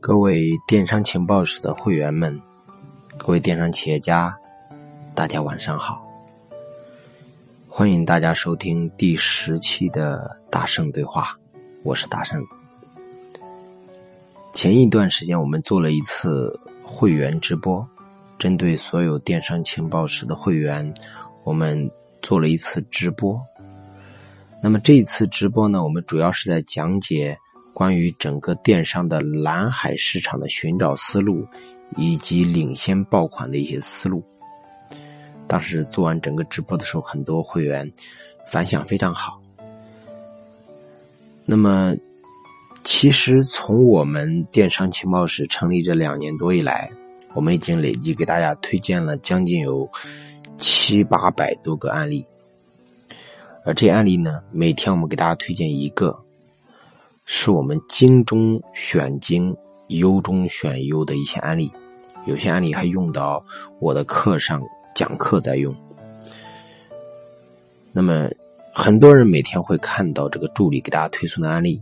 各位电商情报室的会员们，各位电商企业家，大家晚上好！欢迎大家收听第十期的大圣对话，我是大圣。前一段时间我们做了一次会员直播，针对所有电商情报室的会员，我们做了一次直播。那么这一次直播呢，我们主要是在讲解。关于整个电商的蓝海市场的寻找思路，以及领先爆款的一些思路。当时做完整个直播的时候，很多会员反响非常好。那么，其实从我们电商情报室成立这两年多以来，我们已经累计给大家推荐了将近有七八百多个案例。而这案例呢，每天我们给大家推荐一个。是我们精中选精、优中选优的一些案例，有些案例还用到我的课上讲课在用。那么，很多人每天会看到这个助理给大家推送的案例，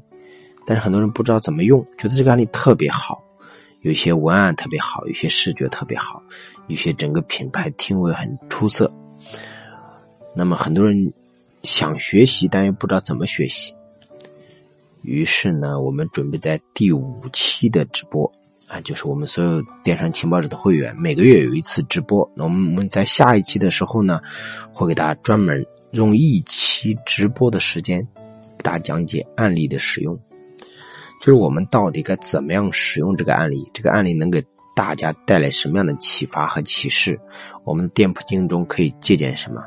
但是很多人不知道怎么用，觉得这个案例特别好，有些文案特别好，有些视觉特别好，有些整个品牌定位很出色。那么，很多人想学习，但又不知道怎么学习。于是呢，我们准备在第五期的直播啊，就是我们所有电商情报者的会员每个月有一次直播。那我们我们在下一期的时候呢，会给大家专门用一期直播的时间，给大家讲解案例的使用，就是我们到底该怎么样使用这个案例，这个案例能给大家带来什么样的启发和启示，我们的店铺经营中可以借鉴什么。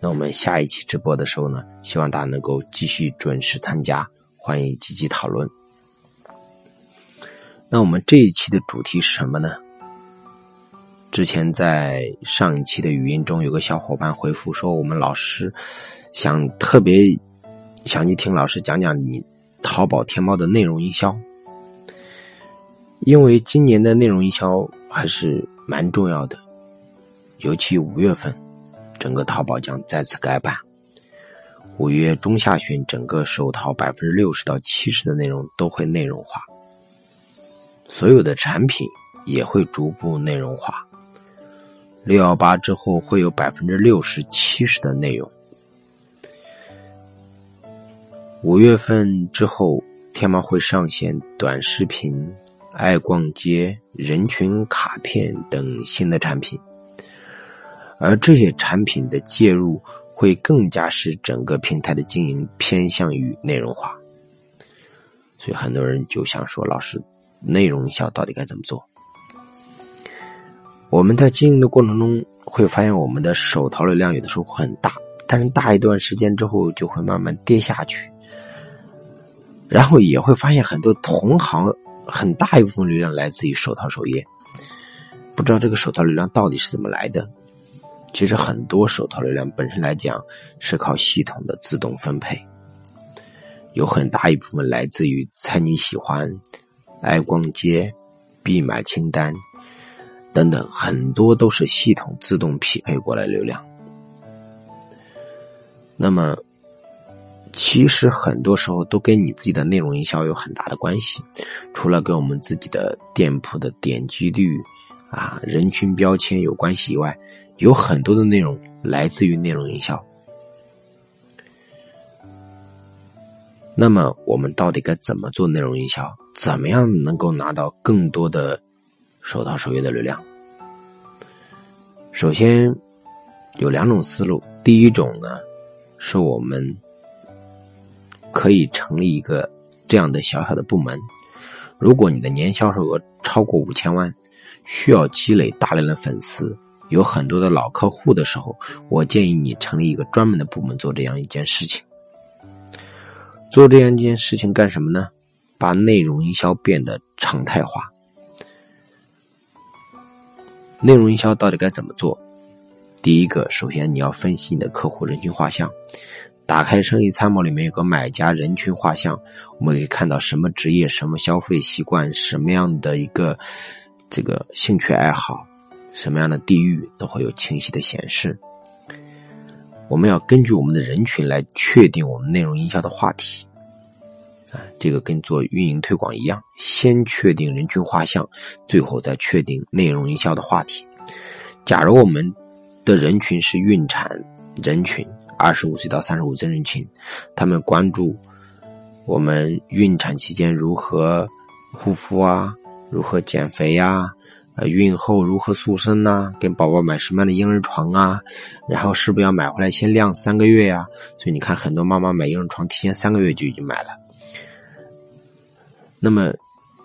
那我们下一期直播的时候呢，希望大家能够继续准时参加，欢迎积极讨论。那我们这一期的主题是什么呢？之前在上一期的语音中，有个小伙伴回复说，我们老师想特别想去听老师讲讲你淘宝天猫的内容营销，因为今年的内容营销还是蛮重要的，尤其五月份。整个淘宝将再次改版，五月中下旬，整个手淘百分之六十到七十的内容都会内容化，所有的产品也会逐步内容化。六幺八之后会有百分之六十七十的内容。五月份之后，天猫会上线短视频、爱逛街、人群卡片等新的产品。而这些产品的介入会更加使整个平台的经营偏向于内容化，所以很多人就想说：“老师，内容营销到底该怎么做？”我们在经营的过程中会发现，我们的手淘流量有的时候很大，但是大一段时间之后就会慢慢跌下去，然后也会发现很多同行很大一部分流量来自于手淘首页，不知道这个手淘流量到底是怎么来的。其实很多手淘流量本身来讲是靠系统的自动分配，有很大一部分来自于猜你喜欢、爱逛街、必买清单等等，很多都是系统自动匹配过来流量。那么，其实很多时候都跟你自己的内容营销有很大的关系，除了跟我们自己的店铺的点击率啊、人群标签有关系以外。有很多的内容来自于内容营销，那么我们到底该怎么做内容营销？怎么样能够拿到更多的手淘首页的流量？首先有两种思路，第一种呢，是我们可以成立一个这样的小小的部门，如果你的年销售额超过五千万，需要积累大量的粉丝。有很多的老客户的时候，我建议你成立一个专门的部门做这样一件事情。做这样一件事情干什么呢？把内容营销变得常态化。内容营销到底该怎么做？第一个，首先你要分析你的客户人群画像。打开生意参谋里面有个买家人群画像，我们可以看到什么职业、什么消费习惯、什么样的一个这个兴趣爱好。什么样的地域都会有清晰的显示。我们要根据我们的人群来确定我们内容营销的话题。啊，这个跟做运营推广一样，先确定人群画像，最后再确定内容营销的话题。假如我们的人群是孕产人群，二十五岁到三十五岁人群，他们关注我们孕产期间如何护肤啊，如何减肥呀，呃，孕后如何塑身呐，给宝宝买什么样的婴儿床啊，然后是不是要买回来先晾三个月呀？所以你看，很多妈妈买婴儿床提前三个月就已经买了。那么，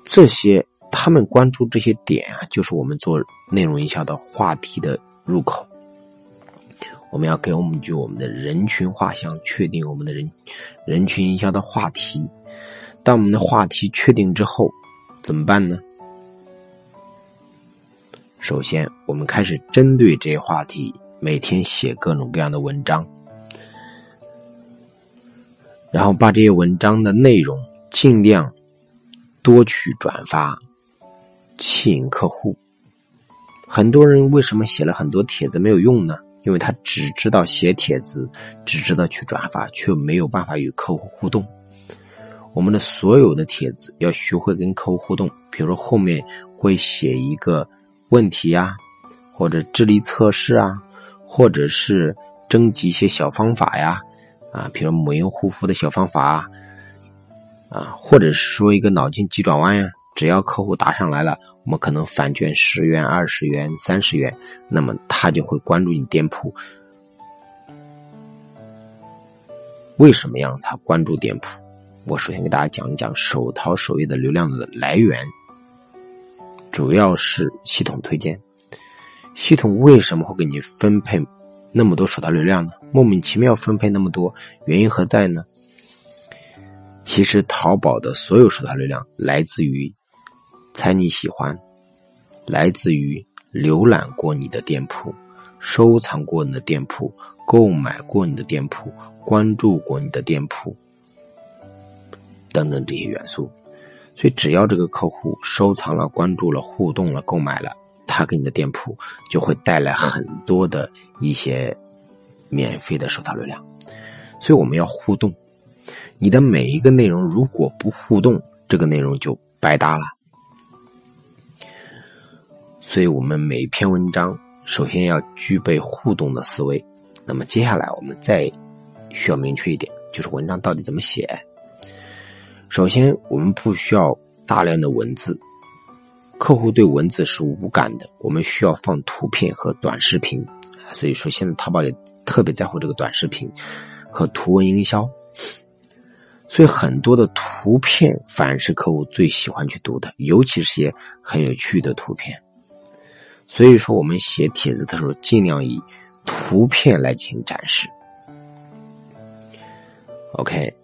这些他们关注这些点啊，就是我们做内容营销的话题的入口。我们要给我们就我们的人群画像，确定我们的人人群营销的话题。当我们的话题确定之后，怎么办呢？首先，我们开始针对这些话题，每天写各种各样的文章，然后把这些文章的内容尽量。多去转发，吸引客户。很多人为什么写了很多帖子没有用呢？因为他只知道写帖子，只知道去转发，却没有办法与客户互动。我们的所有的帖子要学会跟客户互动，比如说后面会写一个问题呀，或者智力测试啊，或者是征集一些小方法呀，啊，比如母婴护肤的小方法啊。啊，或者是说一个脑筋急转弯呀，只要客户答上来了，我们可能返券十元、二十元、三十元，那么他就会关注你店铺。为什么让他关注店铺？我首先给大家讲一讲手淘首页的流量的来源，主要是系统推荐。系统为什么会给你分配那么多手淘流量呢？莫名其妙分配那么多，原因何在呢？其实淘宝的所有手淘流量来自于猜你喜欢，来自于浏览过你的店铺、收藏过你的店铺、购买过你的店铺、关注过你的店铺等等这些元素。所以，只要这个客户收藏了、关注了、互动了、购买了，他给你的店铺就会带来很多的一些免费的手淘流量。所以，我们要互动。你的每一个内容如果不互动，这个内容就白搭了。所以，我们每一篇文章首先要具备互动的思维。那么，接下来我们再需要明确一点，就是文章到底怎么写。首先，我们不需要大量的文字，客户对文字是无感的。我们需要放图片和短视频。所以说，现在淘宝也特别在乎这个短视频和图文营销。所以很多的图片反而是客户最喜欢去读的，尤其是些很有趣的图片。所以说，我们写帖子的时候尽量以图片来进行展示。OK，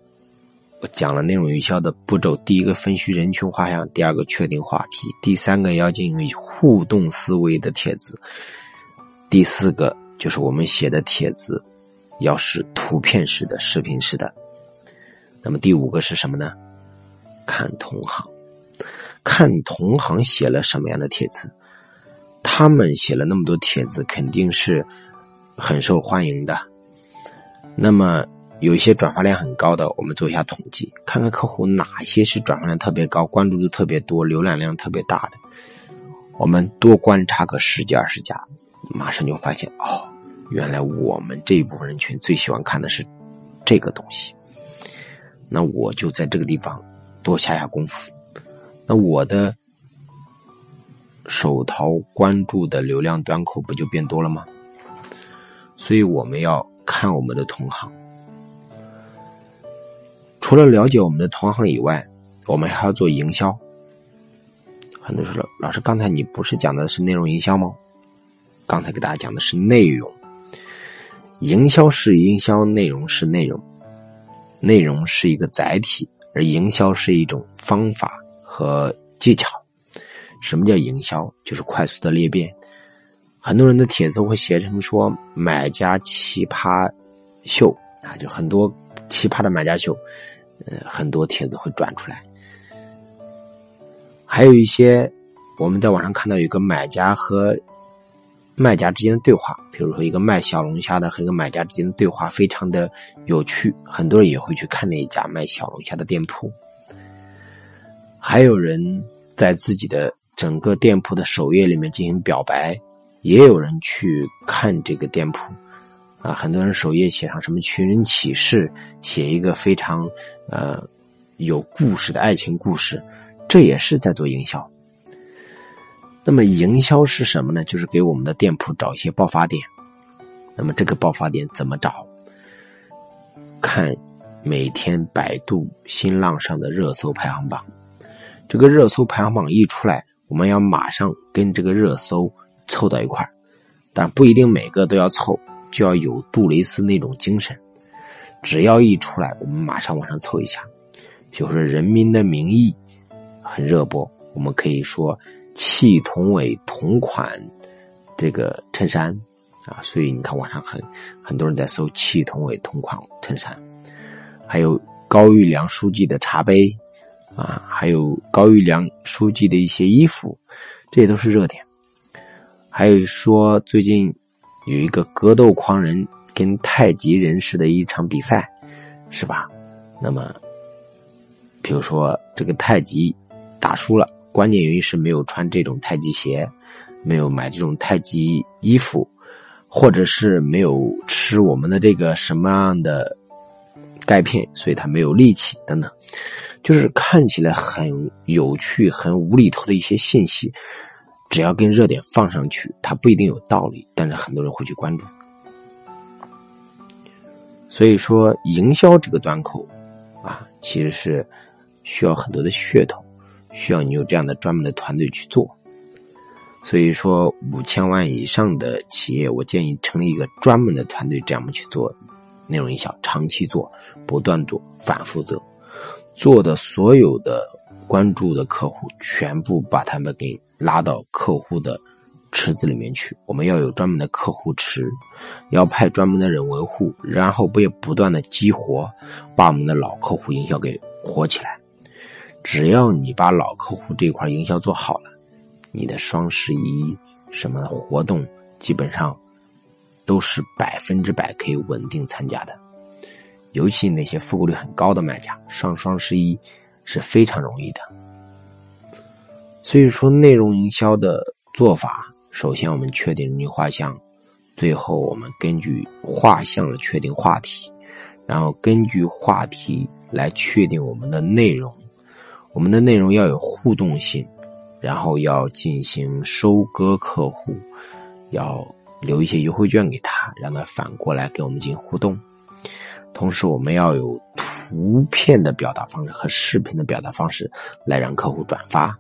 我讲了内容营销的步骤：第一个分析人群画像，第二个确定话题，第三个要进行互动思维的帖子，第四个就是我们写的帖子要是图片式的、视频式的。那么第五个是什么呢？看同行，看同行写了什么样的帖子，他们写了那么多帖子，肯定是很受欢迎的。那么有一些转发量很高的，我们做一下统计，看看客户哪些是转发量特别高、关注度特别多、浏览量特别大的。我们多观察个十几二十家，马上就发现哦，原来我们这一部分人群最喜欢看的是这个东西。那我就在这个地方多下下功夫，那我的手淘关注的流量端口不就变多了吗？所以我们要看我们的同行，除了了解我们的同行以外，我们还要做营销。很多人说老师，刚才你不是讲的是内容营销吗？刚才给大家讲的是内容，营销是营销，内容是内容。内容是一个载体，而营销是一种方法和技巧。什么叫营销？就是快速的裂变。很多人的帖子会写成说“买家奇葩秀”啊，就很多奇葩的买家秀，呃，很多帖子会转出来。还有一些我们在网上看到有个买家和。卖家之间的对话，比如说一个卖小龙虾的和一个买家之间的对话，非常的有趣，很多人也会去看那一家卖小龙虾的店铺。还有人在自己的整个店铺的首页里面进行表白，也有人去看这个店铺。啊，很多人首页写上什么寻人启事，写一个非常呃有故事的爱情故事，这也是在做营销。那么营销是什么呢？就是给我们的店铺找一些爆发点。那么这个爆发点怎么找？看每天百度、新浪上的热搜排行榜。这个热搜排行榜一出来，我们要马上跟这个热搜凑到一块儿，但不一定每个都要凑。就要有杜蕾斯那种精神，只要一出来，我们马上往上凑一下。就是《人民的名义》很热播，我们可以说气同伟同款这个衬衫啊，所以你看网上很很多人在搜气同伟同款衬衫，还有高育良书记的茶杯啊，还有高育良书记的一些衣服，这些都是热点。还有说最近。有一个格斗狂人跟太极人士的一场比赛，是吧？那么，比如说这个太极打输了，关键原因是没有穿这种太极鞋，没有买这种太极衣服，或者是没有吃我们的这个什么样的钙片，所以他没有力气等等，就是看起来很有趣、很无厘头的一些信息。只要跟热点放上去，它不一定有道理，但是很多人会去关注。所以说，营销这个端口啊，其实是需要很多的噱头，需要你有这样的专门的团队去做。所以说，五千万以上的企业，我建议成立一个专门的团队，这样去做内容营销，长期做，不断做，反复做，做的所有的关注的客户，全部把他们给。拉到客户的池子里面去，我们要有专门的客户池，要派专门的人维护，然后不也不断的激活，把我们的老客户营销给活起来。只要你把老客户这块营销做好了，你的双十一什么活动基本上都是百分之百可以稳定参加的。尤其那些复购率很高的卖家，上双十一是非常容易的。所以说，内容营销的做法，首先我们确定人群画像，最后我们根据画像来确定话题，然后根据话题来确定我们的内容。我们的内容要有互动性，然后要进行收割客户，要留一些优惠券给他，让他反过来跟我们进行互动。同时，我们要有图片的表达方式和视频的表达方式，来让客户转发。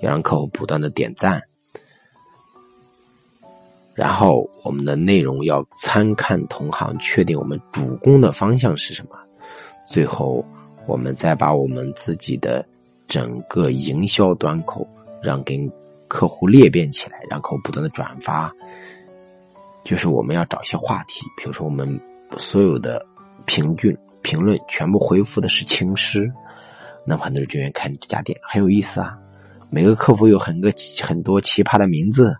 要让客户不断的点赞，然后我们的内容要参看同行，确定我们主攻的方向是什么。最后，我们再把我们自己的整个营销端口让跟客户裂变起来，让客户不断的转发。就是我们要找一些话题，比如说我们所有的评论评论全部回复的是情诗，那么很多人就愿意看这家店，很有意思啊。每个客服有很个很多奇葩的名字，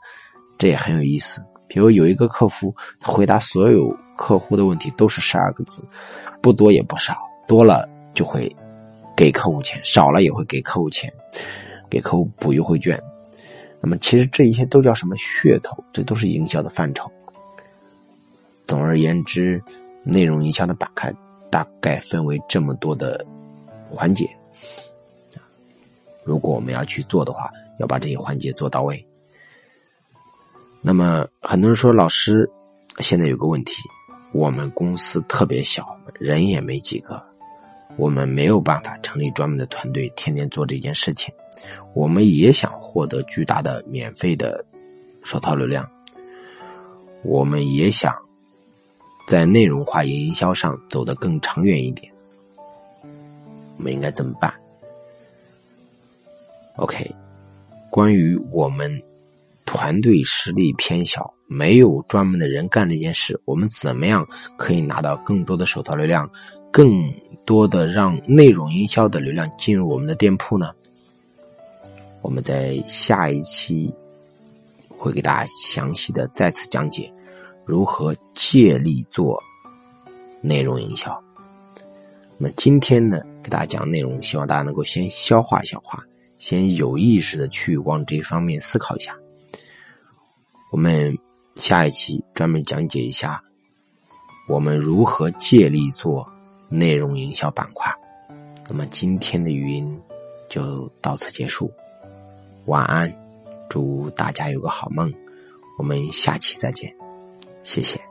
这也很有意思。比如有一个客服回答所有客户的问题都是十二个字，不多也不少，多了就会给客户钱，少了也会给客户钱，给客户补优惠券。那么其实这一些都叫什么噱头？这都是营销的范畴。总而言之，内容营销的板块大概分为这么多的环节。如果我们要去做的话，要把这些环节做到位。那么很多人说，老师，现在有个问题，我们公司特别小，人也没几个，我们没有办法成立专门的团队，天天做这件事情。我们也想获得巨大的免费的手套流量，我们也想在内容化营销上走得更长远一点，我们应该怎么办？OK，关于我们团队实力偏小，没有专门的人干这件事，我们怎么样可以拿到更多的手套流量，更多的让内容营销的流量进入我们的店铺呢？我们在下一期会给大家详细的再次讲解如何借力做内容营销。那今天呢，给大家讲内容，希望大家能够先消化消化。先有意识的去往这方面思考一下。我们下一期专门讲解一下，我们如何借力做内容营销板块。那么今天的语音就到此结束，晚安，祝大家有个好梦，我们下期再见，谢谢。